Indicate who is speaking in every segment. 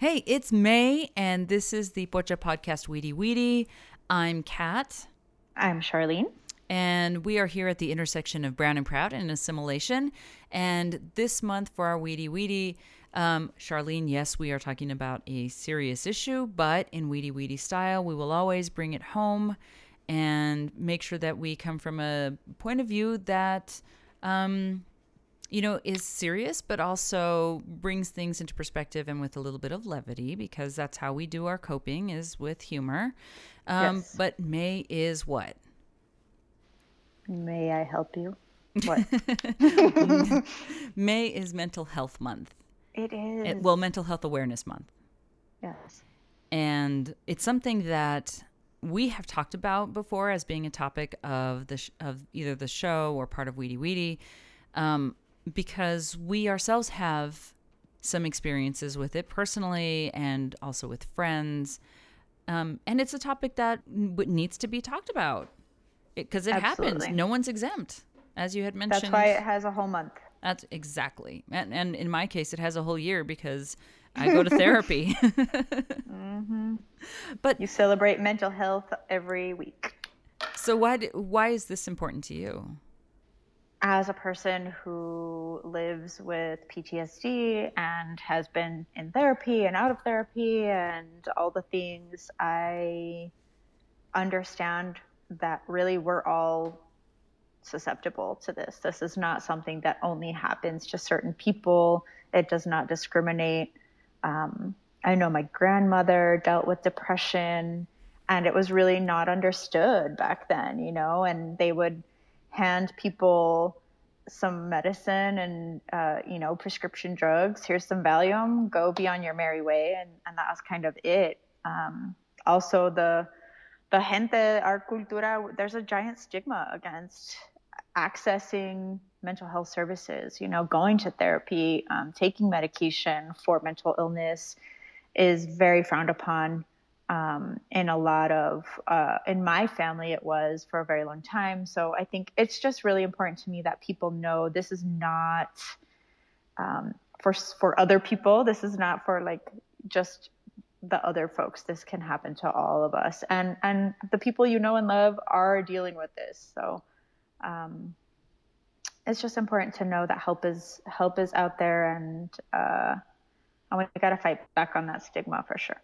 Speaker 1: Hey, it's May, and this is the Pocha Podcast Weedy Weedy. I'm Kat.
Speaker 2: I'm Charlene.
Speaker 1: And we are here at the intersection of Brown and Proud and assimilation. And this month for our Weedy Weedy, um, Charlene, yes, we are talking about a serious issue, but in Weedy Weedy style, we will always bring it home and make sure that we come from a point of view that um, you know, is serious, but also brings things into perspective and with a little bit of levity because that's how we do our coping is with humor. Um, yes. But May is what?
Speaker 2: May I help you? What?
Speaker 1: May is Mental Health Month.
Speaker 2: It is. It,
Speaker 1: well, Mental Health Awareness Month.
Speaker 2: Yes.
Speaker 1: And it's something that we have talked about before as being a topic of the sh- of either the show or part of Weedy Weedy. Um, because we ourselves have some experiences with it personally and also with friends. Um, and it's a topic that needs to be talked about because it, it happens. No one's exempt, as you had mentioned.
Speaker 2: That's why it has a whole month.
Speaker 1: That's exactly. And, and in my case, it has a whole year because I go to therapy.
Speaker 2: mm-hmm. But you celebrate mental health every week.
Speaker 1: So why why is this important to you?
Speaker 2: As a person who lives with PTSD and has been in therapy and out of therapy and all the things, I understand that really we're all susceptible to this. This is not something that only happens to certain people, it does not discriminate. Um, I know my grandmother dealt with depression and it was really not understood back then, you know, and they would hand people some medicine and uh, you know prescription drugs. Here's some valium. Go be on your merry way. And, and that was kind of it. Um, also the the gente our cultura there's a giant stigma against accessing mental health services you know going to therapy um, taking medication for mental illness is very frowned upon um, in a lot of uh, in my family it was for a very long time. So i think it's just really important to me that people know this is not um, for for other people. This is not for like just the other folks. This can happen to all of us. And and the people you know and love are dealing with this. So um, it's just important to know that help is help is out there. And uh, we got to fight back on that stigma for sure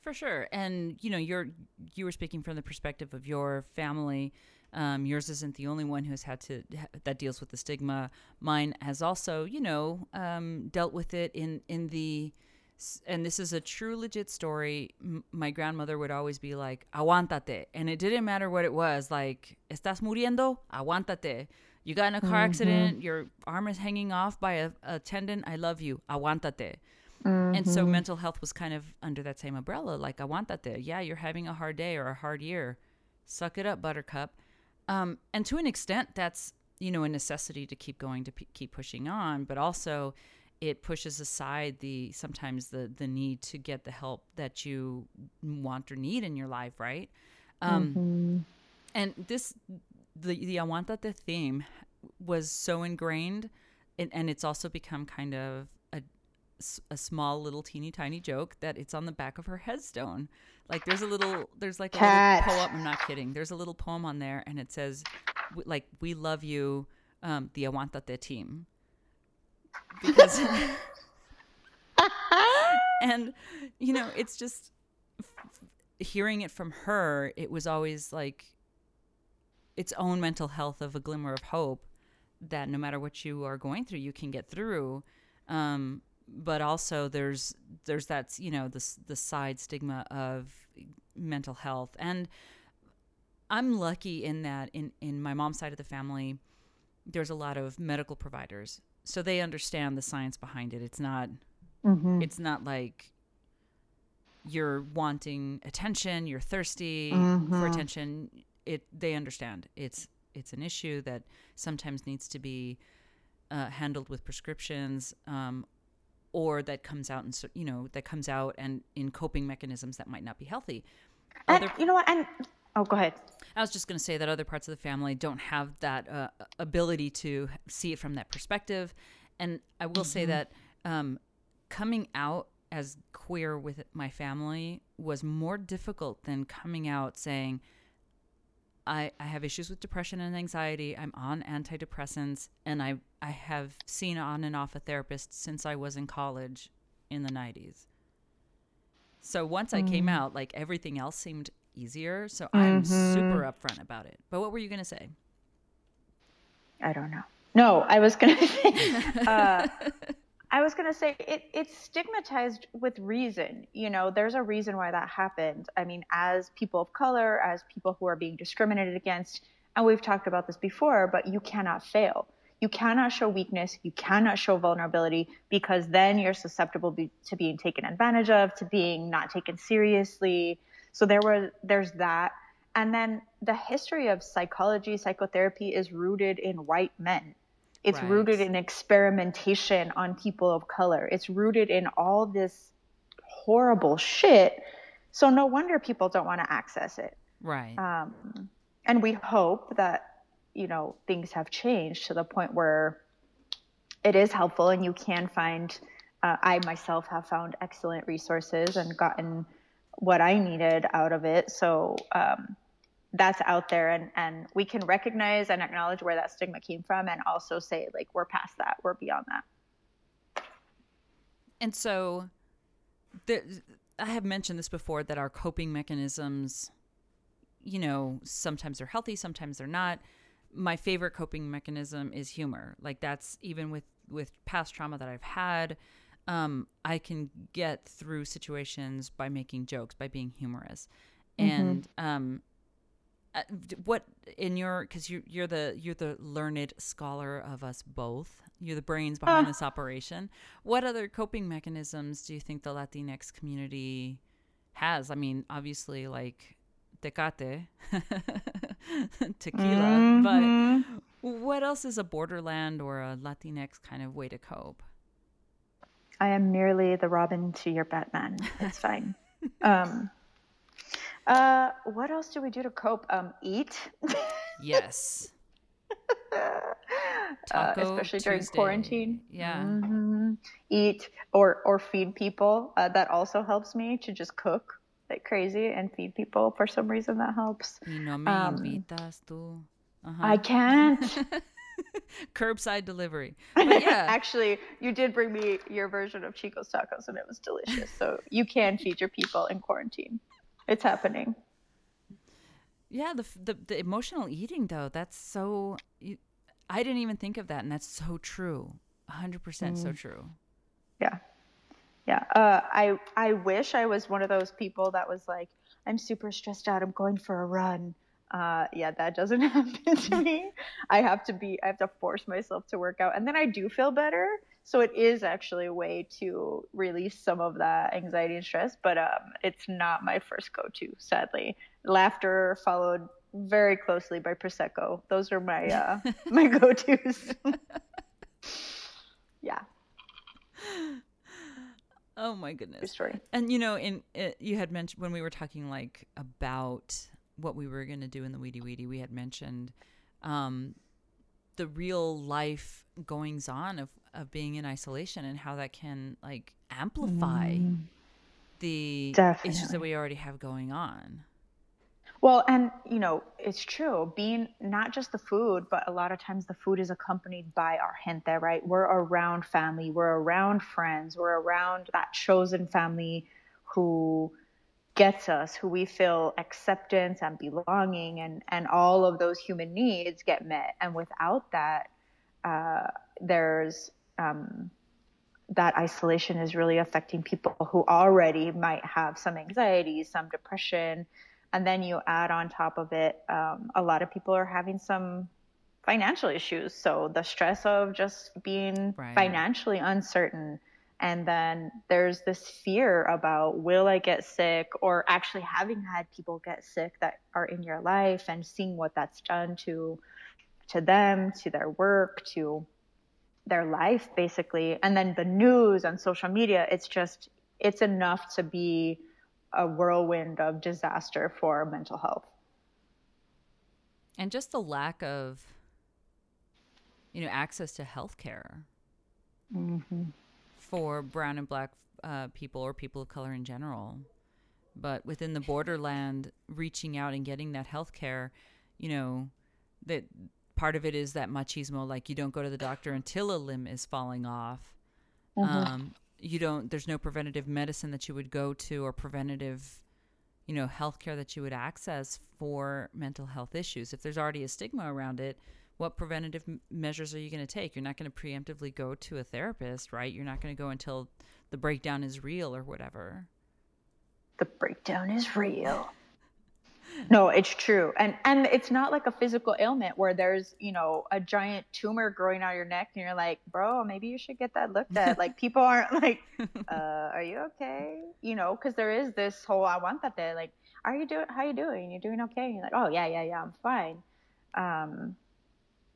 Speaker 1: for sure. And you know, you're you were speaking from the perspective of your family. Um, yours isn't the only one who has had to that deals with the stigma. Mine has also, you know, um, dealt with it in in the and this is a true legit story. M- my grandmother would always be like, "Aguántate," and it didn't matter what it was. Like, "Estás muriendo? Aguántate." You got in a car mm-hmm. accident. Your arm is hanging off by a, a tendon. I love you. Aguántate. Mm-hmm. And so mm-hmm. mental health was kind of under that same umbrella. Like, I want that there. Yeah, you're having a hard day or a hard year. Suck it up, buttercup. Um, and to an extent, that's, you know, a necessity to keep going, to p- keep pushing on. But also, it pushes aside the sometimes the the need to get the help that you want or need in your life, right? Um, mm-hmm. And this, the i want that the Aguantate theme was so ingrained, and, and it's also become kind of a small little teeny tiny joke that it's on the back of her headstone. Like there's a little there's like a Cat. little poem. I'm not kidding. There's a little poem on there, and it says, like we love you, um, the Aguantate team, because. and you know it's just hearing it from her it was always like its own mental health of a glimmer of hope that no matter what you are going through you can get through um, but also there's there's that you know the the side stigma of mental health. And I'm lucky in that in in my mom's side of the family there's a lot of medical providers. So they understand the science behind it. It's not mm-hmm. it's not like you're wanting attention you're thirsty mm-hmm. for attention. It they understand. It's it's an issue that sometimes needs to be uh, handled with prescriptions um, or that comes out and you know that comes out and in coping mechanisms that might not be healthy.
Speaker 2: And other, you know what? And oh, go ahead.
Speaker 1: I was just going to say that other parts of the family don't have that uh, ability to see it from that perspective, and I will mm-hmm. say that um, coming out as queer with my family was more difficult than coming out saying, I, I have issues with depression and anxiety. I'm on antidepressants, and I I have seen on and off a therapist since I was in college in the 90s. So once I came out, like everything else seemed easier. So I'm super upfront about it. But what were you going to say?
Speaker 2: I don't know. No, I was gonna say. Uh, I was gonna say it, it's stigmatized with reason. You know, there's a reason why that happened. I mean, as people of color, as people who are being discriminated against, and we've talked about this before, but you cannot fail. You cannot show weakness. You cannot show vulnerability because then you're susceptible be, to being taken advantage of, to being not taken seriously. So there was there's that. And then the history of psychology, psychotherapy is rooted in white men. It's
Speaker 1: Right.
Speaker 2: rooted in experimentation on people of color. It's rooted in all this horrible shit. So no wonder people don't want to access it.
Speaker 1: Right.
Speaker 2: Um, and we hope that, you know, things have changed to the point where it is helpful and you can find, uh, I myself have found excellent resources and gotten what I needed out of it. So, um, that's out there and, and we can recognize and acknowledge where that stigma came from and also say like we're past that we're beyond that
Speaker 1: And so, the, I have mentioned this before that our coping mechanisms, you know, sometimes they're healthy, sometimes they're not. My favorite coping mechanism is humor. Like that's even with with past trauma that I've had, um, I can get through situations by making jokes, by being humorous, and um, Uh, what in your because you you're the you're the learned scholar of us both. You're the brains ah. behind this operation. What other coping mechanisms do you think the latinx community has? I mean obviously like tecate tequila but mm-hmm. what else is a borderland or a latinx kind of way to cope?
Speaker 2: I am merely the Robin to your Batman. It's fine. um, uh, what else do we do to cope? Um, eat,
Speaker 1: yes
Speaker 2: uh, especially during
Speaker 1: Tuesday.
Speaker 2: quarantine.
Speaker 1: yeah
Speaker 2: hmm Eat or or feed people. Uh, that also helps me to just cook like crazy and feed people. For some reason, that helps.
Speaker 1: no me
Speaker 2: Um,
Speaker 1: uh-huh.
Speaker 2: I can't.
Speaker 1: curbside delivery but yeah
Speaker 2: Actually, you did bring me your version of Chico's tacos, and it was delicious. So you can feed your people in quarantine. It's happening.
Speaker 1: Yeah, the, the the emotional eating though, that's so you, I didn't even think of that and that's so true. 100%
Speaker 2: Mm.
Speaker 1: so true.
Speaker 2: Yeah. Yeah. Uh, I I wish I was one of those people that was like, I'm super stressed out. I'm going for a run. Uh, yeah, that doesn't happen to me. I have to be. I have to force myself to work out, and then I do feel better. So it is actually a way to release some of that anxiety and stress, but um, it's not my first go-to. Sadly, laughter followed very closely by prosecco. Those are my uh, my go-tos. yeah,
Speaker 1: Oh my goodness.
Speaker 2: story.
Speaker 1: And you know, in it, you had mentioned when we were talking like about what we were going to do in the Weedy Weedy, we had mentioned um, the real life goings on of of being in isolation and how that can like amplify the issues that we already have going on.
Speaker 2: Well, and you know, it's true. Being not just the food, but a lot of times the food is accompanied by our gente, right? We're around family, we're around friends, we're around that chosen family who gets us, who we feel acceptance and belonging and and all of those human needs get met. And without that, uh, there's um, that isolation is really affecting people who already might have some anxiety, some depression, and then you add on top of it, um, a lot of people are having some financial issues. So the stress of just being
Speaker 1: Right.
Speaker 2: financially uncertain. And then there's this fear about will I get sick or actually having had people get sick that are in your life and seeing what that's done to to them, to their work, to their life basically. And then the news and social media, it's just it's enough to be a whirlwind of disaster for mental health.
Speaker 1: and just the lack of you know access to health care for brown and black uh, people or people of color in general. But within the borderland, reaching out and getting that health care, you know, that part of it is that machismo, like you don't go to the doctor until a limb is falling off.
Speaker 2: Mm-hmm.
Speaker 1: Um, you don't. There's no preventative medicine that you would go to or preventative, you know, healthcare that you would access for mental health issues. If there's already a stigma around it, what preventative m- measures are you going to take? You're not going to preemptively go to a therapist, right? You're not going to go until the breakdown is real or whatever.
Speaker 2: The breakdown is real. No, it's true. And and it's not like a physical ailment where there's, you know, a giant tumor growing out of your neck and you're like, "Bro, maybe you should get that looked at." like people aren't like, "Uh, are you okay?" You know, cuz there is this whole I want that day like, "Are you doing how you doing? You're doing okay?" And you're like, "Oh, yeah, yeah, yeah, I'm fine." Um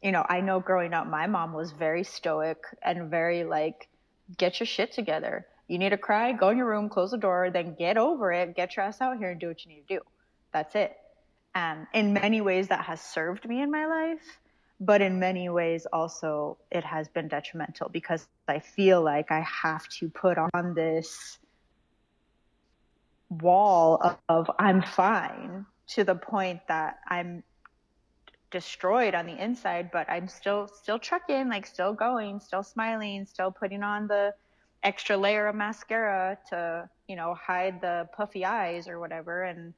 Speaker 2: you know, I know growing up my mom was very stoic and very like, "Get your shit together." You need to cry, go in your room, close the door, then get over it, get your ass out here and do what you need to do. That's it. And in many ways, that has served me in my life, but in many ways, also, it has been detrimental because I feel like I have to put on this wall of, of I'm fine to the point that I'm destroyed on the inside, but I'm still still trucking, like still going, still smiling, still putting on the extra layer of mascara to you know hide the puffy eyes or whatever and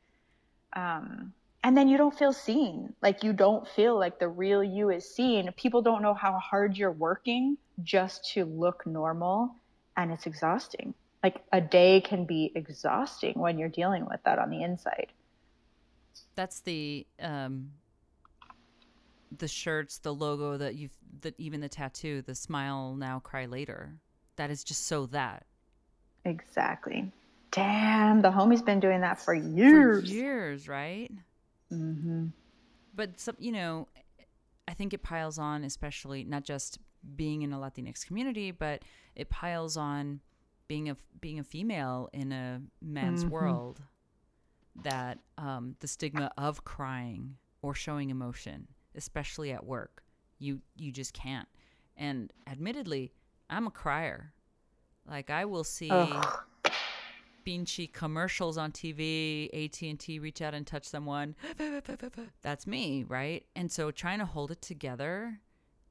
Speaker 2: um and then you don't feel seen. Like you don't feel like the real you is seen. People don't know how hard you're working just to look normal and it's exhausting. Like a day can be exhausting when you're dealing with that on the inside.
Speaker 1: That's the um, the shirts, the logo that you've, that even the tattoo, the smile now, cry later. That is just so that.
Speaker 2: Exactly damn the homie's been doing that for
Speaker 1: for
Speaker 2: years
Speaker 1: years, right?
Speaker 2: hmm
Speaker 1: But some, you know, I think it piles on, especially not just being in a Latinx community, but it piles on being a being a female in a man's
Speaker 2: Mhm.
Speaker 1: world. That um, the stigma of crying or showing emotion, especially at work, you you just can't. And admittedly, I'm a crier. Like I will see
Speaker 2: Ugh.
Speaker 1: Beanchy commercials on TV, AT&T reach out and touch someone. That's me, right? And so trying to hold it together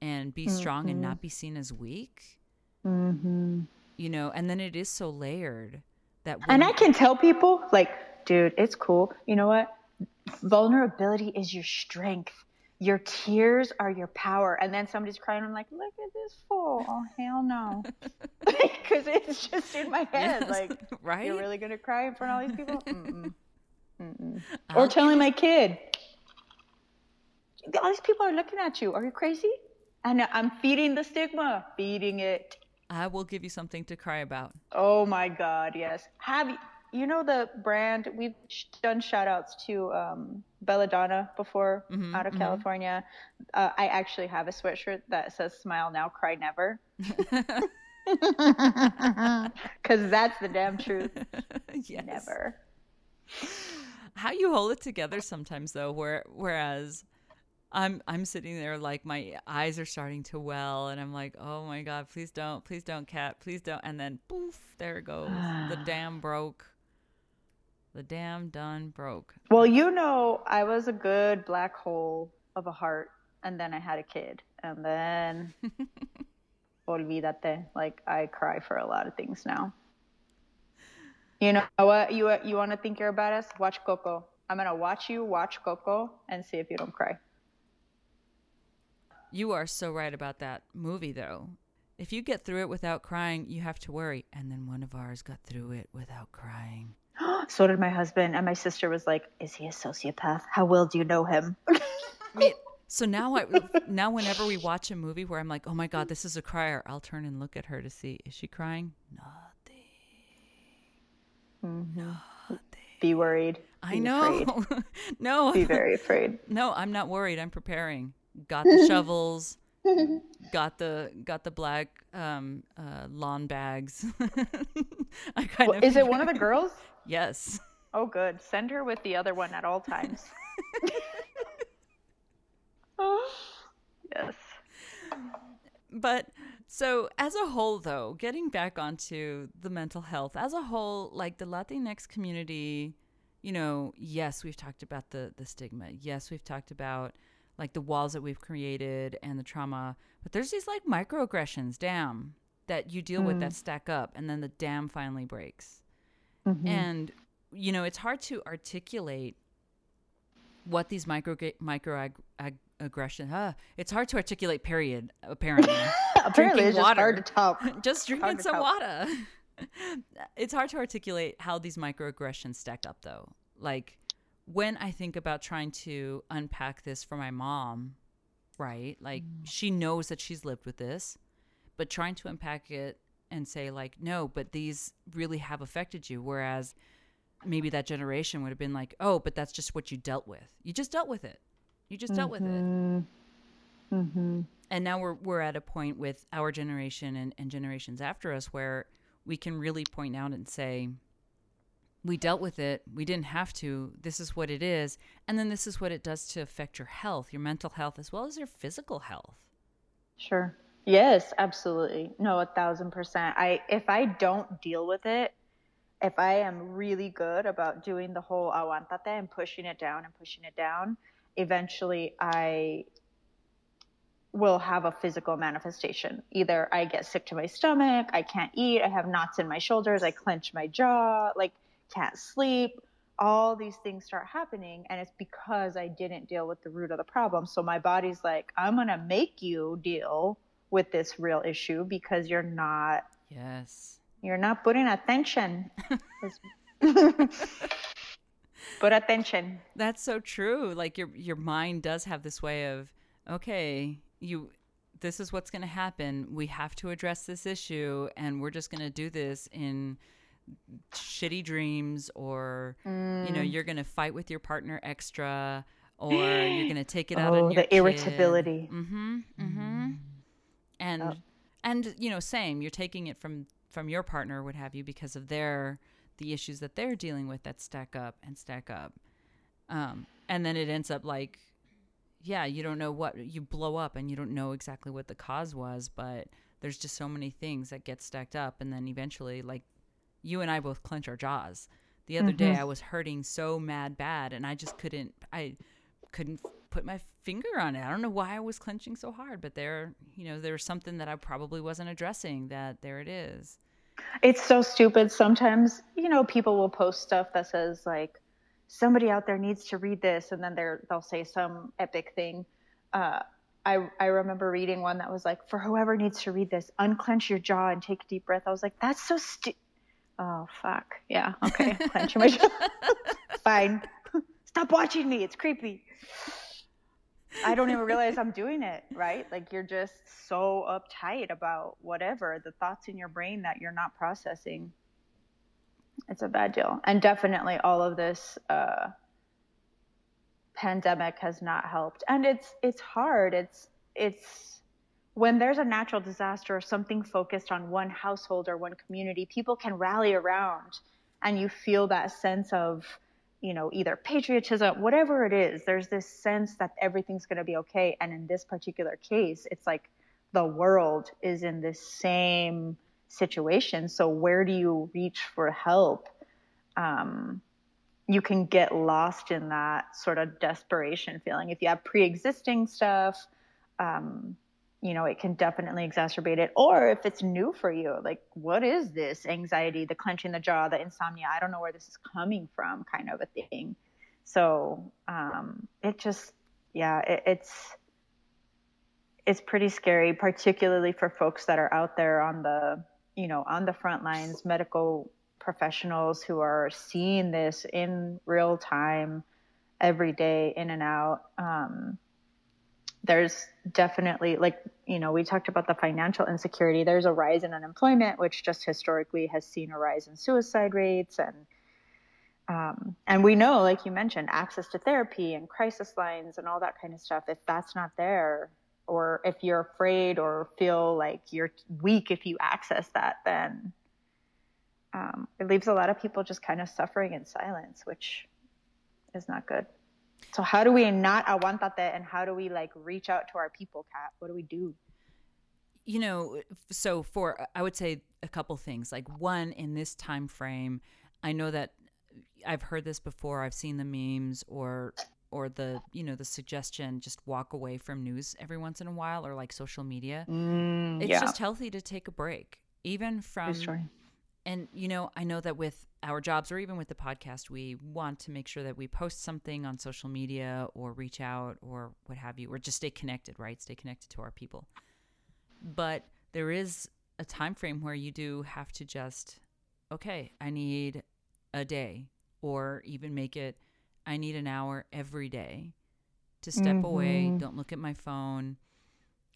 Speaker 1: and be strong and not be seen as weak,
Speaker 2: Mm-hmm.
Speaker 1: you know, and then it is so layered that when
Speaker 2: And I can tell people, like, dude, it's cool. You know what? Vulnerability is your strength. Your tears are your power. And then somebody's crying. I'm like, look at this fool. Oh, hell no. Because it's just in my head.
Speaker 1: Yes,
Speaker 2: Like,
Speaker 1: right?
Speaker 2: you're really going to cry in front of all these people? Mm-mm. Mm-mm. Or telling my kid, all these people are looking at you. Are you crazy? And I'm feeding the stigma, feeding it.
Speaker 1: I will give you something to cry about.
Speaker 2: Oh my God, yes. Have you, know the brand? We've done shout outs to um, Belladonna before
Speaker 1: Mhm,
Speaker 2: out of
Speaker 1: mhm.
Speaker 2: California. Uh, I actually have a sweatshirt that says "Smile Now, Cry Never," because that's the damn truth.
Speaker 1: yes.
Speaker 2: Never.
Speaker 1: How you hold it together sometimes though, where whereas I'm I'm sitting there like my eyes are starting to well and I'm like, "Oh my god, please don't. Please don't cat. Please don't." And then poof, there it goes. the dam broke. The dam done broke.
Speaker 2: Well, you know, I was a good black hole of a heart, and then I had a kid, and then olvídate. Like I cry for a lot of things now. You know what? You you want to think you're a badass? Watch Coco. I'm gonna watch you watch Coco and see if you don't cry.
Speaker 1: You are so right about that movie though. If you get through it without crying, you have to worry. And then one of ours got through it without crying.
Speaker 2: so did my husband, and my sister was like, "Is he a sociopath? How well do you know him?"
Speaker 1: Me- So now I now whenever we watch a movie where I'm like, "Oh my god, this is a crier." I'll turn and look at her to see is she crying? Nothing. Nothing.
Speaker 2: Be worried.
Speaker 1: I know. no.
Speaker 2: Be very afraid.
Speaker 1: No, I'm not worried. I'm preparing. Got the shovels. got the got the black um uh lawn bags. I kind
Speaker 2: Well,
Speaker 1: of
Speaker 2: is it one of the girls?
Speaker 1: Yes.
Speaker 2: Oh, good. Send her with the other one at all times. yes.
Speaker 1: But So, as a whole, though, getting back onto the mental health, as a whole, like the Latinx community, you know, yes, we've talked about the the stigma. Yes, we've talked about like the walls that we've created and the trauma, but there's these like microaggressions, damn, that you deal mm. with that mm. stack up, and then the dam finally breaks. Mm-hmm. And you know, it's hard to articulate what these micro micro ag- ag- aggression. Huh? It's hard to articulate. Period. Apparently,
Speaker 2: apparently, it's water. just hard to talk.
Speaker 1: just drinking some talk. water. it's hard to articulate how these microaggressions stack up, though. Like when I think about trying to unpack this for my mom, right? Like mm. she knows that she's lived with this, but trying to unpack it and say like, no, but these really have affected you. Whereas maybe that generation would have been like, oh, but that's just what you dealt with. You just dealt with it. You just mm-hmm. dealt with it. Mm-hmm. mm-hmm. And now we're we're at a point with our generation and, and generations after us where we can really point out and say, we dealt with it. We didn't have to. This is what it is. And then this is what it does to affect your health, your mental health, as well as your physical health.
Speaker 2: Sure. Yes, absolutely. No, a thousand percent. I if I don't deal with it, if I am really good about doing the whole aguantate and pushing it down and pushing it down, eventually I will have a physical manifestation. Either I get sick to my stomach, I can't eat, I have knots in my shoulders, I clench my jaw, like can't sleep. All these things start happening, and it's because I didn't deal with the root of the problem. So my body's like, I'm gonna make you deal with this real issue because you're not.
Speaker 1: Yes
Speaker 2: you're not putting attention. Put attention.
Speaker 1: That's so true. Like your your mind does have this way of, okay, you this is what's going to happen. We have to address this issue and we're just going to do this in shitty dreams or mm. you know, mm. you're going to fight with your partner extra or you're going to take it out
Speaker 2: oh,
Speaker 1: on your
Speaker 2: the kid. irritability.
Speaker 1: Mhm. Mhm. Mm. And oh. and you know, same, you're taking it from from your partner, what have you, because of their the issues that they're dealing with that stack up and stack up. Um, and then it ends up like, yeah, you don't know what you blow up and you don't know exactly what the cause was, but there's just so many things that get stacked up, and then eventually, like, you and I both clench our jaws. The other mm-hmm. day, I was hurting so mad bad, and I just couldn't. I couldn't put my finger on it. I don't know why I was clenching so hard, but there, you know, there was something that I probably wasn't addressing. That there it is.
Speaker 2: It's so stupid. Sometimes, you know, people will post stuff that says like somebody out there needs to read this, and then they're they'll say some epic thing. Uh, I I remember reading one that was like, for whoever needs to read this, unclench your jaw and take a deep breath. I was like, that's so stupid. Oh fuck. Yeah. Okay. Clench my jaw. Fine. Stop watching me. It's creepy. I don't even realize I'm doing it, right? Like you're just so uptight about whatever the thoughts in your brain that you're not processing. It's a bad deal. And definitely all of this uh, pandemic has not helped. And it's it's hard. It's it's when there's a natural disaster or something focused on one household or one community, people can rally around and you feel that sense of you know, either patriotism, whatever it is, there's this sense that everything's going to be okay. And in this particular case, it's like the world is in this same situation. So where do you reach for help? Um, you can get lost in that sort of desperation feeling. If you have pre existing stuff, um, you know, it can definitely exacerbate it. Or if it's new for you, like, what is this anxiety, the clenching the jaw, the insomnia? I don't know where this is coming from, kind of a thing. So um, it just, yeah, it, it's it's pretty scary, particularly for folks that are out there on the, you know, on the front lines, medical professionals who are seeing this in real time, every day, in and out. Um, there's definitely like you know we talked about the financial insecurity. There's a rise in unemployment which just historically has seen a rise in suicide rates and um, and we know like you mentioned access to therapy and crisis lines and all that kind of stuff. If that's not there or if you're afraid or feel like you're weak if you access that then um, it leaves a lot of people just kind of suffering in silence which is not good so how do we not aguantate and how do we like reach out to our people, Kat? What do we do?
Speaker 1: you know, so for I would say a couple things. Like one in this time frame, I know that I've heard this before. I've seen the memes or or the you know the suggestion just walk away from news every once in a while or like social media.
Speaker 2: Mm,
Speaker 1: it's
Speaker 2: yeah.
Speaker 1: just healthy to take a break, even from. And you know, I know that with our jobs or even with the podcast, we want to make sure that we post something on social media or reach out or what have you, or just stay connected, right? Stay connected to our people. But there is a time frame where you do have to just, okay, I need a day, or even make it, I need an hour every day to step mm-hmm. away. Don't look at my phone.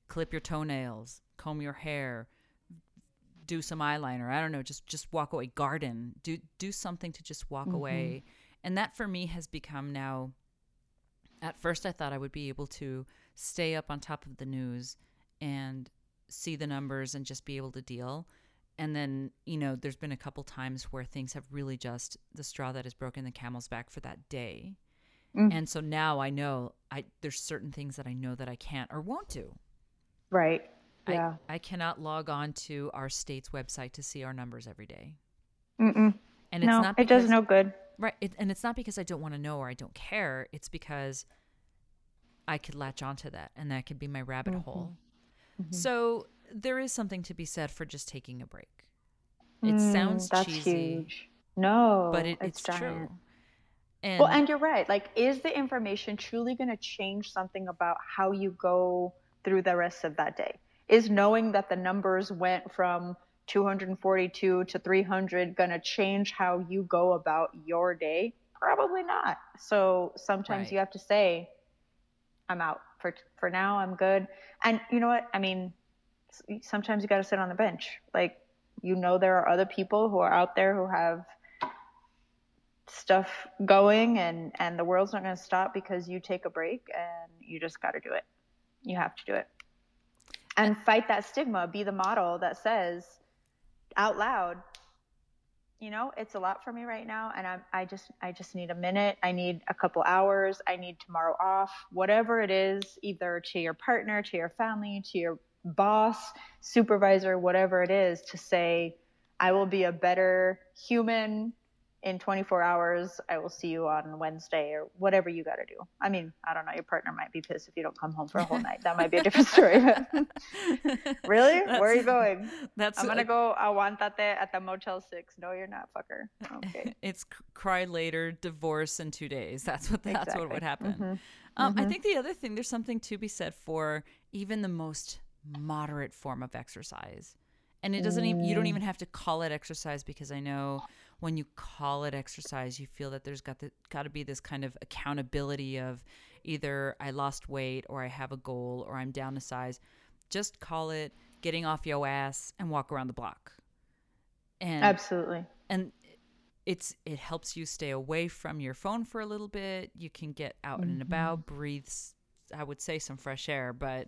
Speaker 1: Clip your toenails. Comb your hair do some eyeliner. I don't know, just just walk away. Garden. Do do something to just walk mm-hmm. away. And that for me has become now at first I thought I would be able to stay up on top of the news and see the numbers and just be able to deal. And then, you know, there's been a couple times where things have really just the straw that has broken the camel's back for that day. Mm. And so now I know I there's certain things that I know that I can't or won't do.
Speaker 2: Right. Yeah.
Speaker 1: I, I cannot log on to our state's website to see our numbers every day.
Speaker 2: Mm-mm. And it's no, not because, it does no good.
Speaker 1: Right. It, and it's not because I don't want to know or I don't care. It's because I could latch onto that and that could be my rabbit mm-hmm. hole. Mm-hmm. So there is something to be said for just taking a break. It mm, sounds that's cheesy. Huge.
Speaker 2: No,
Speaker 1: but it, it's, it's true.
Speaker 2: And well, and you're right. Like, is the information truly going to change something about how you go through the rest of that day? Is knowing that the numbers went from 242 to 300 going to change how you go about your day? Probably not. So sometimes right. you have to say, I'm out for for now. I'm good. And you know what? I mean, sometimes you got to sit on the bench. Like you know, there are other people who are out there who have stuff going, and and the world's not going to stop because you take a break, and you just got to do it. You have to do it and fight that stigma be the model that says out loud you know it's a lot for me right now and I'm i just i just need a minute. I need a couple hours. I need tomorrow off. Whatever it is either to your partner to your family to your boss supervisor whatever it is to say i will be a better human in 24 hours, I will see you on Wednesday or whatever you got to do. I mean, I don't know. Your partner might be pissed if you don't come home for a whole night. That might be a different story. really? That's, Where are you going? That's I'm going to go aguantate at the Motel 6. No, you're not, fucker. Okay.
Speaker 1: It's cry later, divorce in two days. That's what, that's exactly. what would happen. Mm-hmm. Um, mm-hmm. I think the other thing, there's something to be said for even the most moderate form of exercise. And it doesn't even, you don't mm. even have to call it exercise because I know when you call it exercise, you feel that there's got the, got to be this kind of accountability of either I lost weight or I have a goal or I'm down a size. Just call it getting off your ass and walk around the block.
Speaker 2: And absolutely.
Speaker 1: And it's it helps you stay away from your phone for a little bit. You can get out mm-hmm. and about, breathe I would say some fresh air, but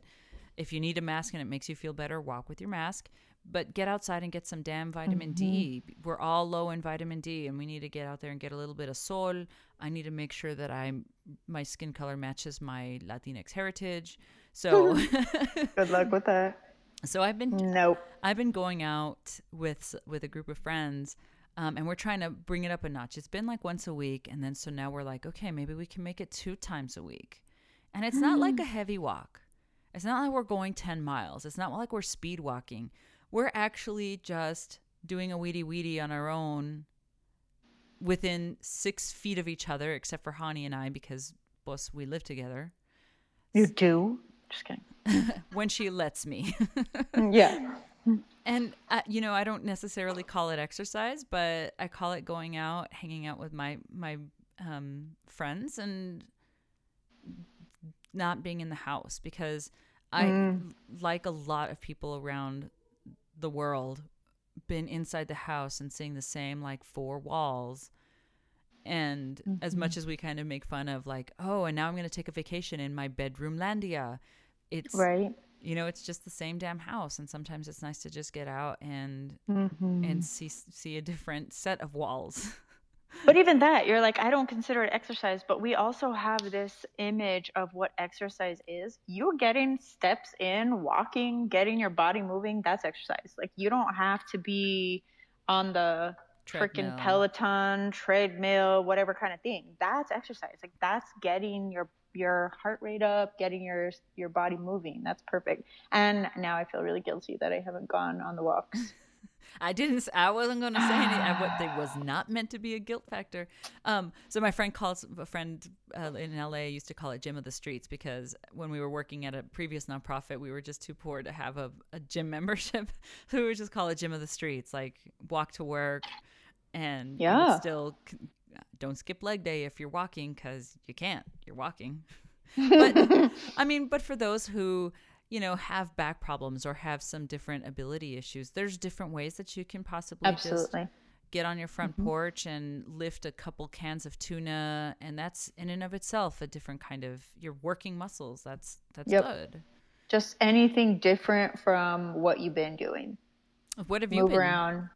Speaker 1: if you need a mask and it makes you feel better, walk with your mask but get outside and get some damn vitamin mm-hmm. D. We're all low in vitamin D, and we need to get out there and get a little bit of sol. I need to make sure that I'm my skin color matches my Latinx heritage. So
Speaker 2: good luck with that.
Speaker 1: So I've been
Speaker 2: nope.
Speaker 1: I've been going out with with a group of friends. Um, and we're trying to bring it up a notch. It's been like once a week, and then so now we're like, okay, maybe we can make it two times a week. And it's not like a heavy walk. It's not like we're going 10 miles. It's not like we're speed walking we're actually just doing a weedy weedy on our own within six feet of each other, except for Hani and I, because both we live together.
Speaker 2: You do? Just kidding.
Speaker 1: when she lets me.
Speaker 2: yeah.
Speaker 1: And uh, you know, I don't necessarily call it exercise, but I call it going out, hanging out with my my um, friends, and not being in the house because I, mm. like a lot of people around the world been inside the house and seeing the same like four walls and mm-hmm. as much as we kind of make fun of like oh and now i'm going to take a vacation in my bedroom landia it's
Speaker 2: right
Speaker 1: you know it's just the same damn house and sometimes it's nice to just get out and mm-hmm. and see see a different set of walls
Speaker 2: but even that, you're like, I don't consider it exercise, but we also have this image of what exercise is. You're getting steps in, walking, getting your body moving. That's exercise. Like, you don't have to be on the freaking Peloton, treadmill, whatever kind of thing. That's exercise. Like, that's getting your your heart rate up, getting your your body moving. That's perfect. And now I feel really guilty that I haven't gone on the walks.
Speaker 1: I didn't. I wasn't going to say anything. What they was not meant to be a guilt factor. Um, so my friend calls a friend uh, in LA used to call it gym of the streets because when we were working at a previous nonprofit, we were just too poor to have a, a gym membership. so we would just call it gym of the streets, like walk to work, and
Speaker 2: yeah,
Speaker 1: still don't skip leg day if you're walking because you can't. You're walking. but I mean, but for those who you know, have back problems or have some different ability issues, there's different ways that you can possibly
Speaker 2: Absolutely.
Speaker 1: just get on your front mm-hmm. porch and lift a couple cans of tuna and that's in and of itself a different kind of you're working muscles. That's that's yep. good.
Speaker 2: Just anything different from what you've been doing.
Speaker 1: What have you
Speaker 2: move
Speaker 1: been?
Speaker 2: around?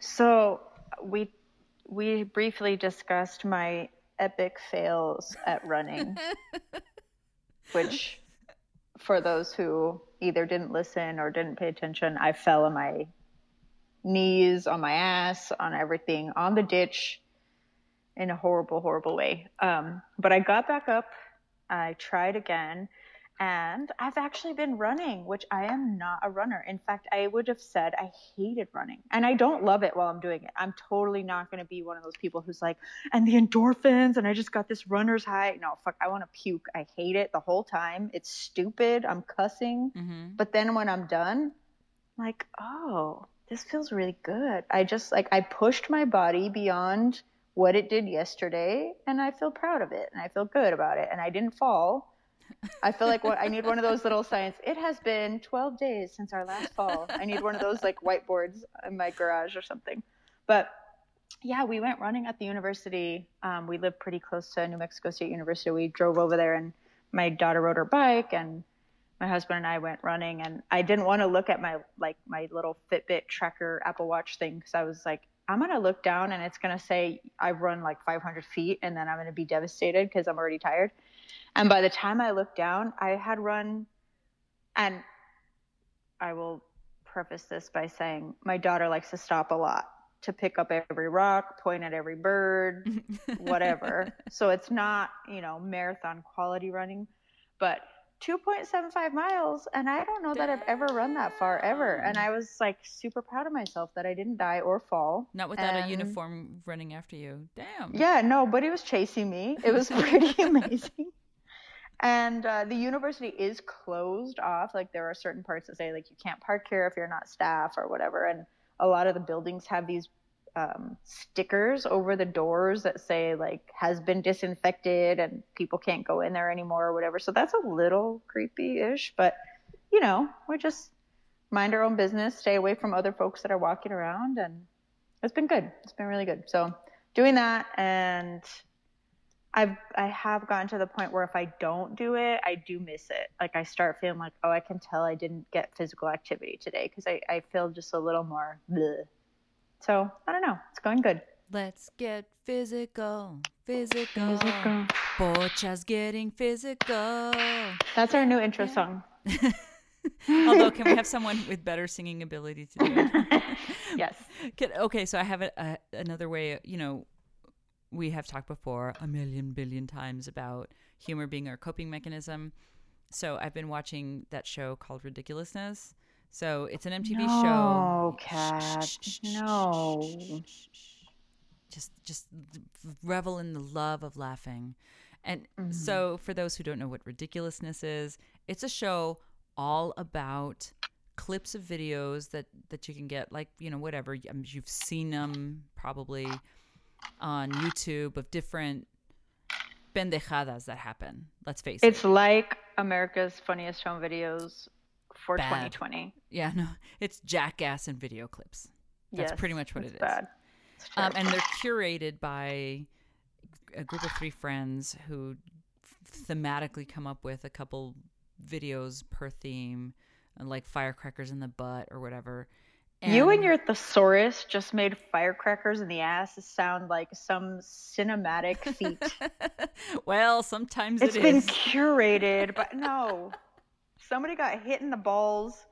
Speaker 2: So we we briefly discussed my epic fails at running, which for those who either didn't listen or didn't pay attention, I fell on my knees, on my ass, on everything, on the ditch in a horrible, horrible way. Um, but I got back up. I tried again. And I've actually been running, which I am not a runner. In fact, I would have said I hated running. And I don't love it while I'm doing it. I'm totally not going to be one of those people who's like, and the endorphins, and I just got this runner's high. No, fuck, I want to puke. I hate it the whole time. It's stupid. I'm cussing. Mm-hmm. But then when I'm done, I'm like, oh, this feels really good. I just like, I pushed my body beyond what it did yesterday, and I feel proud of it, and I feel good about it. And I didn't fall I feel like what I need one of those little signs. It has been 12 days since our last fall. I need one of those like whiteboards in my garage or something. But yeah, we went running at the university. Um, we live pretty close to New Mexico State University. We drove over there, and my daughter rode her bike, and my husband and I went running. And I didn't want to look at my like my little Fitbit tracker Apple Watch thing because I was like, I'm gonna look down and it's gonna say I've run like 500 feet, and then I'm gonna be devastated because I'm already tired. And by the time I looked down, I had run, and I will preface this by saying my daughter likes to stop a lot to pick up every rock, point at every bird, whatever. so it's not, you know, marathon quality running, but 2.75 miles. And I don't know that I've ever run that far ever. And I was like super proud of myself that I didn't die or fall.
Speaker 1: Not without and, a uniform running after you. Damn.
Speaker 2: Yeah, no, but it was chasing me. It was pretty amazing and uh, the university is closed off like there are certain parts that say like you can't park here if you're not staff or whatever. And a lot of the buildings have these um, stickers over the doors that say like has been disinfected and people can't go in there anymore or whatever. So that's a little creepy-ish but you know we just mind our own business stay away from other folks that are walking around and it's been good. It's been really good. So doing that and I've I have gotten to the point where if I don't do it, I do miss it. Like I start feeling like, oh, I can tell I didn't get physical activity today because I, I feel just a little more bleh. So I don't know. It's going good.
Speaker 1: Let's get physical, physical. Physical. Pocha's getting physical.
Speaker 2: That's our new intro yeah. song.
Speaker 1: Although, can we have someone with better singing ability to do it?
Speaker 2: yes.
Speaker 1: Can, okay, so I have a, a, another way. You know, we have talked before a million billion times about humor being our coping mechanism. So I've been watching that show called Ridiculousness. So it's an MTV
Speaker 2: no,
Speaker 1: show.
Speaker 2: Kat. Shh, shh, shh, no.
Speaker 1: Just just revel in the love of laughing. And mm-hmm. so for those who don't know what ridiculousness is, it's a show all about clips of videos that that you can get like, you know, whatever, you've seen them probably on YouTube of different pendejadas that happen. Let's face
Speaker 2: it. It's like America's Funniest Home Videos for bad. 2020.
Speaker 1: Yeah, no, it's jackass and video clips. That's yes, pretty much what it is.
Speaker 2: Bad.
Speaker 1: Um, and they're curated by a group of three friends who thematically come up with a couple videos per theme, like firecrackers in the butt or whatever.
Speaker 2: You and your thesaurus just made firecrackers in the ass sound like some cinematic feat.
Speaker 1: well, sometimes
Speaker 2: it's
Speaker 1: it
Speaker 2: been
Speaker 1: is.
Speaker 2: curated, but no. Somebody got hit in the balls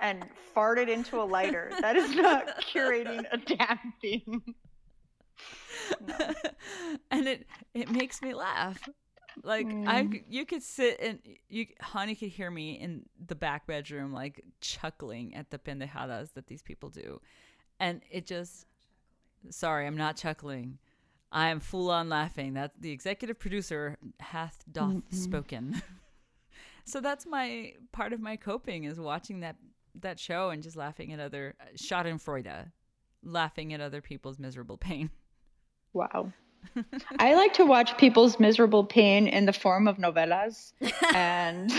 Speaker 2: and farted into a lighter. That is not curating a damn thing.
Speaker 1: No. and it it makes me laugh. Like mm. I, you could sit and you, honey, could hear me in the back bedroom, like chuckling at the pendejadas that these people do, and it just. Sorry, I'm not chuckling. I am full on laughing. That the executive producer hath doth mm-hmm. spoken. so that's my part of my coping is watching that that show and just laughing at other Schadenfreude, laughing at other people's miserable pain.
Speaker 2: Wow. I like to watch people's miserable pain in the form of novelas, and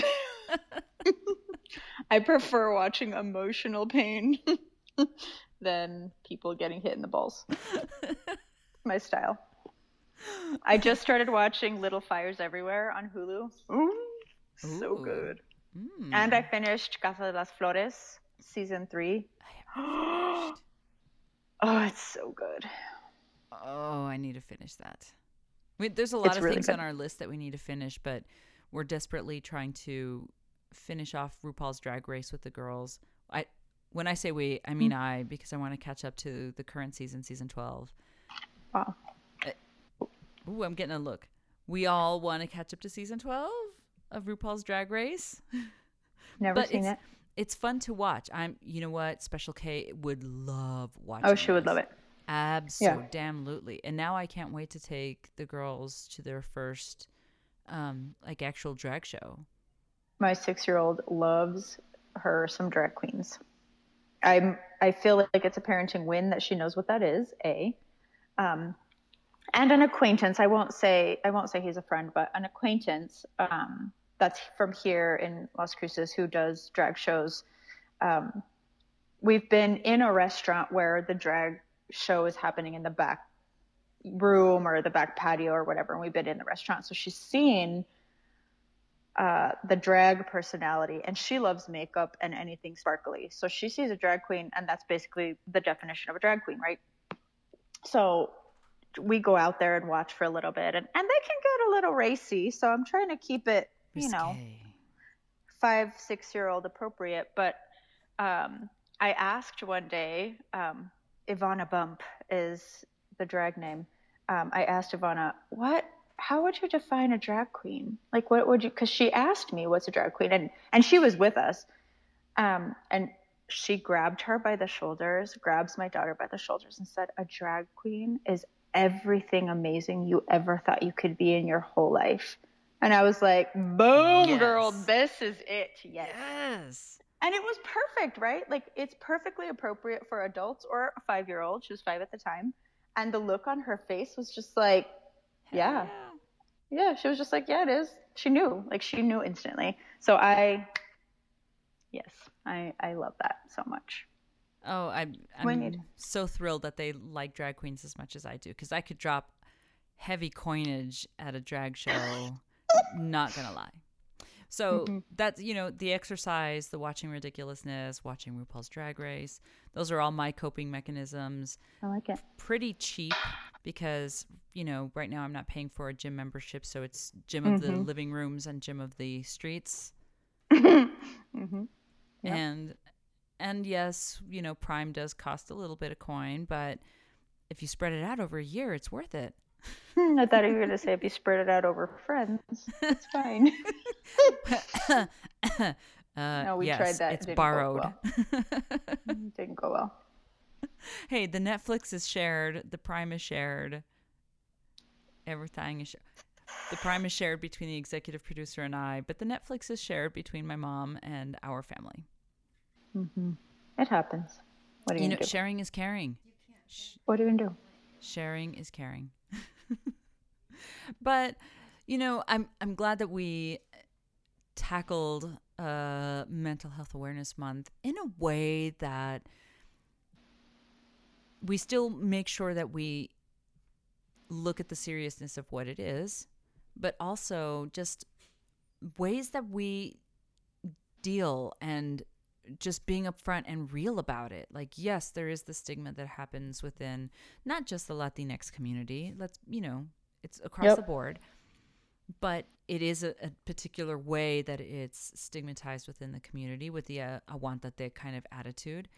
Speaker 2: I prefer watching emotional pain than people getting hit in the balls. My style. I just started watching Little Fires Everywhere on Hulu. Ooh, so Ooh. good. Mm. And I finished Casa de las Flores season three. oh, it's so good.
Speaker 1: Oh, I need to finish that. We, there's a lot it's of really things good. on our list that we need to finish, but we're desperately trying to finish off RuPaul's Drag Race with the girls. I when I say we, I mean mm. I because I want to catch up to the current season, season 12.
Speaker 2: Wow.
Speaker 1: Uh, ooh, I'm getting a look. We all want to catch up to season 12 of RuPaul's Drag Race.
Speaker 2: Never but seen
Speaker 1: it's,
Speaker 2: it.
Speaker 1: It's fun to watch. I'm, you know what? Special K would love watching.
Speaker 2: Oh, she this. would love it.
Speaker 1: Absolutely. Yeah. And now I can't wait to take the girls to their first um like actual drag show.
Speaker 2: My 6-year-old loves her some drag queens. I'm I feel like it's a parenting win that she knows what that is, A. Um and an acquaintance. I won't say I won't say he's a friend, but an acquaintance um that's from here in Las Cruces who does drag shows. Um, we've been in a restaurant where the drag show is happening in the back room or the back patio or whatever, and we've been in the restaurant. So she's seen uh, the drag personality, and she loves makeup and anything sparkly. So she sees a drag queen, and that's basically the definition of a drag queen, right? So we go out there and watch for a little bit, and, and they can get a little racy. So I'm trying to keep it, you Risque. know, five, six year old appropriate. But um, I asked one day, um, Ivana Bump is the drag name. Um, I asked Ivana, what, how would you define a drag queen? Like, what would you, cause she asked me what's a drag queen and, and she was with us. Um, and she grabbed her by the shoulders, grabs my daughter by the shoulders and said, a drag queen is everything amazing you ever thought you could be in your whole life. And I was like, boom, yes. girl, this is it. Yes.
Speaker 1: Yes
Speaker 2: and it was perfect, right? Like it's perfectly appropriate for adults or a five year old. She was five at the time. And the look on her face was just like, yeah. yeah. Yeah. She was just like, yeah, it is. She knew. Like she knew instantly. So I, yes, I, I love that so much.
Speaker 1: Oh, I'm, I'm so thrilled that they like drag queens as much as I do because I could drop heavy coinage at a drag show. not gonna lie. So mm-hmm. that's you know the exercise, the watching ridiculousness, watching RuPaul's Drag Race. Those are all my coping mechanisms.
Speaker 2: I like it.
Speaker 1: Pretty cheap because you know right now I'm not paying for a gym membership, so it's gym of mm-hmm. the living rooms and gym of the streets. mm-hmm. yep. And and yes, you know Prime does cost a little bit of coin, but if you spread it out over a year, it's worth it.
Speaker 2: I thought you were going to say if you spread it out over friends, it's fine.
Speaker 1: uh, no, we yes, tried that. It's borrowed. Well.
Speaker 2: didn't go well.
Speaker 1: Hey, the Netflix is shared. The Prime is shared. Everything is shared. The Prime is shared between the executive producer and I, but the Netflix is shared between my mom and our family.
Speaker 2: Mm-hmm. It happens. What are you, you know, do?
Speaker 1: sharing is caring.
Speaker 2: What are you gonna do?
Speaker 1: Sharing is caring. but you know, I'm I'm glad that we tackled uh, mental health awareness month in a way that we still make sure that we look at the seriousness of what it is, but also just ways that we deal and just being upfront and real about it. Like, yes, there is the stigma that happens within not just the Latinx community. Let's, you know, it's across
Speaker 2: Yep.
Speaker 1: the board, but it is a, a particular way that it's stigmatized within the community with the uh, aguantate kind of attitude.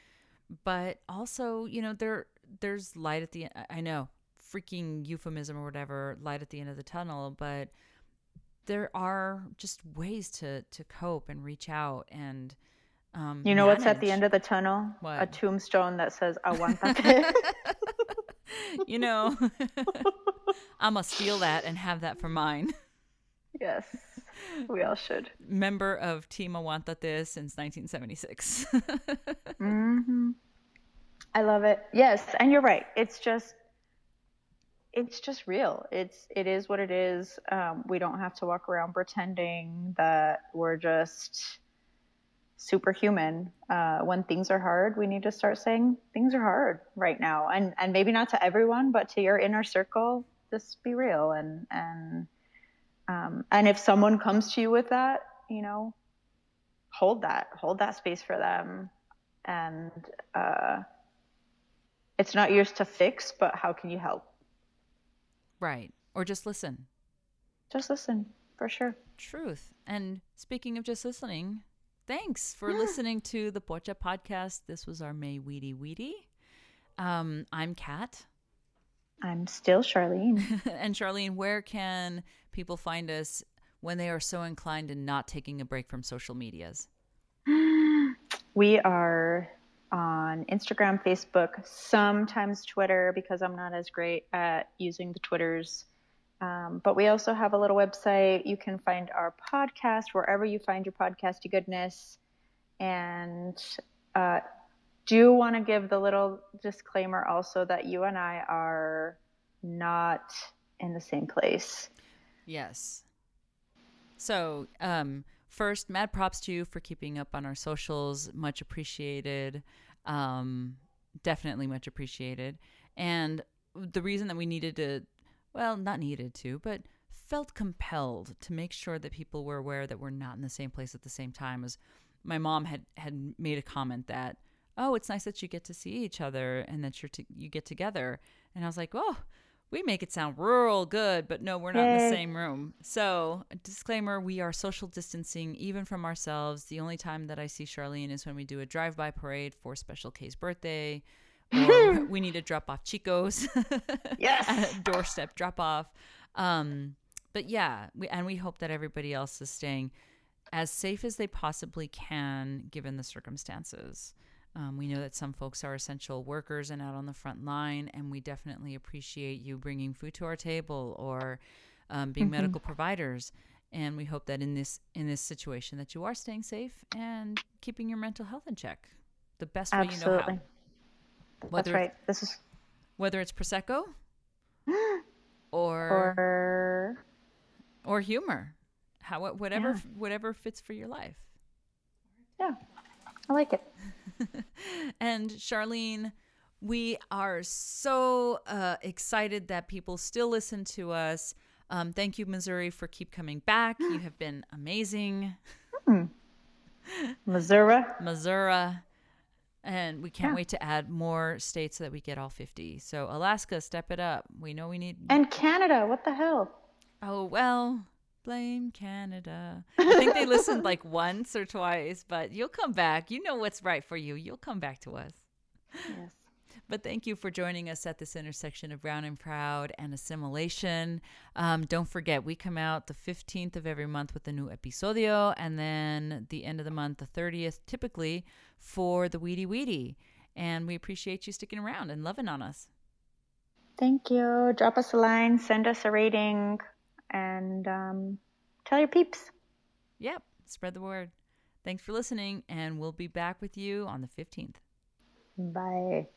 Speaker 1: But also, you know, there there's light at the. I know, freaking euphemism or whatever, light at the end of the tunnel, but there are just ways to to cope and reach out and um,
Speaker 2: You know what's at the end of the tunnel? A tombstone that says "Aguantate."
Speaker 1: you know, I'm gonna steal that and have that for mine.
Speaker 2: yes, we all should.
Speaker 1: Member of Team Aguantate since 1976.
Speaker 2: mm-hmm. I love it. Yes, and you're right. It's just, it's just real. It's it is what it is. Um, we don't have to walk around pretending that we're just superhuman. Uh, when things are hard, we need to start saying things are hard right now, and and maybe not to everyone, but to your inner circle. Just be real, and and um, and if someone comes to you with that, you know, hold that, hold that space for them, and uh, it's not yours to fix, but how can you help?
Speaker 1: right. Or just listen.
Speaker 2: Just listen, for sure.
Speaker 1: Truth. And speaking of just listening, thanks for listening to the Pocha podcast. This was our May Weedy Weedy. Um, I'm Kat.
Speaker 2: I'm still Charlene.
Speaker 1: and Charlene, where can people find us when they are so inclined in not taking a break from social medias?
Speaker 2: we are on Instagram, Facebook, sometimes Twitter because I'm not as great at using the Twitters. Um, but we also have a little website. You can find our podcast wherever you find your podcasty goodness. And uh, do want to give the little disclaimer also that you and I are not in the same place.
Speaker 1: Yes. So, um, first, mad props to you for keeping up on our socials. Much appreciated. Um, definitely much appreciated. And the reason that we needed to, well, not needed to, but felt compelled to make sure that people were aware that we're not in the same place at the same time was my mom had had made a comment that oh it's nice that you get to see each other and that you're to, you get together. And i was like oh we make it sound rural good but no we're not in the same room. So disclaimer we are social distancing even from ourselves. The only time that i see charlene is when we do a drive-by parade for special k's birthday or we need to drop off chicos
Speaker 2: Yes.
Speaker 1: doorstep drop off. Um but yeah we, and we hope that everybody else is staying as safe as they possibly can given the circumstances um, we know that some folks are essential workers and out on the front line and we definitely appreciate you bringing food to our table or um, being medical providers and we hope that in this in this situation that you are staying safe and keeping your mental health in check the best way you know
Speaker 2: Absolutely.
Speaker 1: how
Speaker 2: That's
Speaker 1: whether
Speaker 2: right. This is
Speaker 1: whether it's prosecco or
Speaker 2: or
Speaker 1: or humor how whatever
Speaker 2: Yeah.
Speaker 1: whatever fits for your life
Speaker 2: yeah, I like it.
Speaker 1: and charlene we are so uh, excited that people still listen to us um, thank you missouri for keep coming back you have been amazing
Speaker 2: Missouri.
Speaker 1: missouri and we can't
Speaker 2: Yeah.
Speaker 1: wait to add more states so that we get all 50 so alaska step it up we know we need
Speaker 2: And Canada, what the hell?
Speaker 1: Oh, well, blame Canada. I think they listened like once or twice, but you'll come back. You know what's right for you. You'll come back to us.
Speaker 2: Yes.
Speaker 1: But thank you for joining us at this intersection of Brown and Proud and assimilation. Um, don't forget, we come out the 15th of every month with a new episodio, and then the end of the month, the 30th, typically for the Weedy Weedy. And we appreciate you sticking around and loving on us.
Speaker 2: Thank you. Drop us a line, send us a rating, and um, tell your peeps.
Speaker 1: Yep, spread the word. Thanks for listening, and we'll be back with you on the 15th.
Speaker 2: Bye.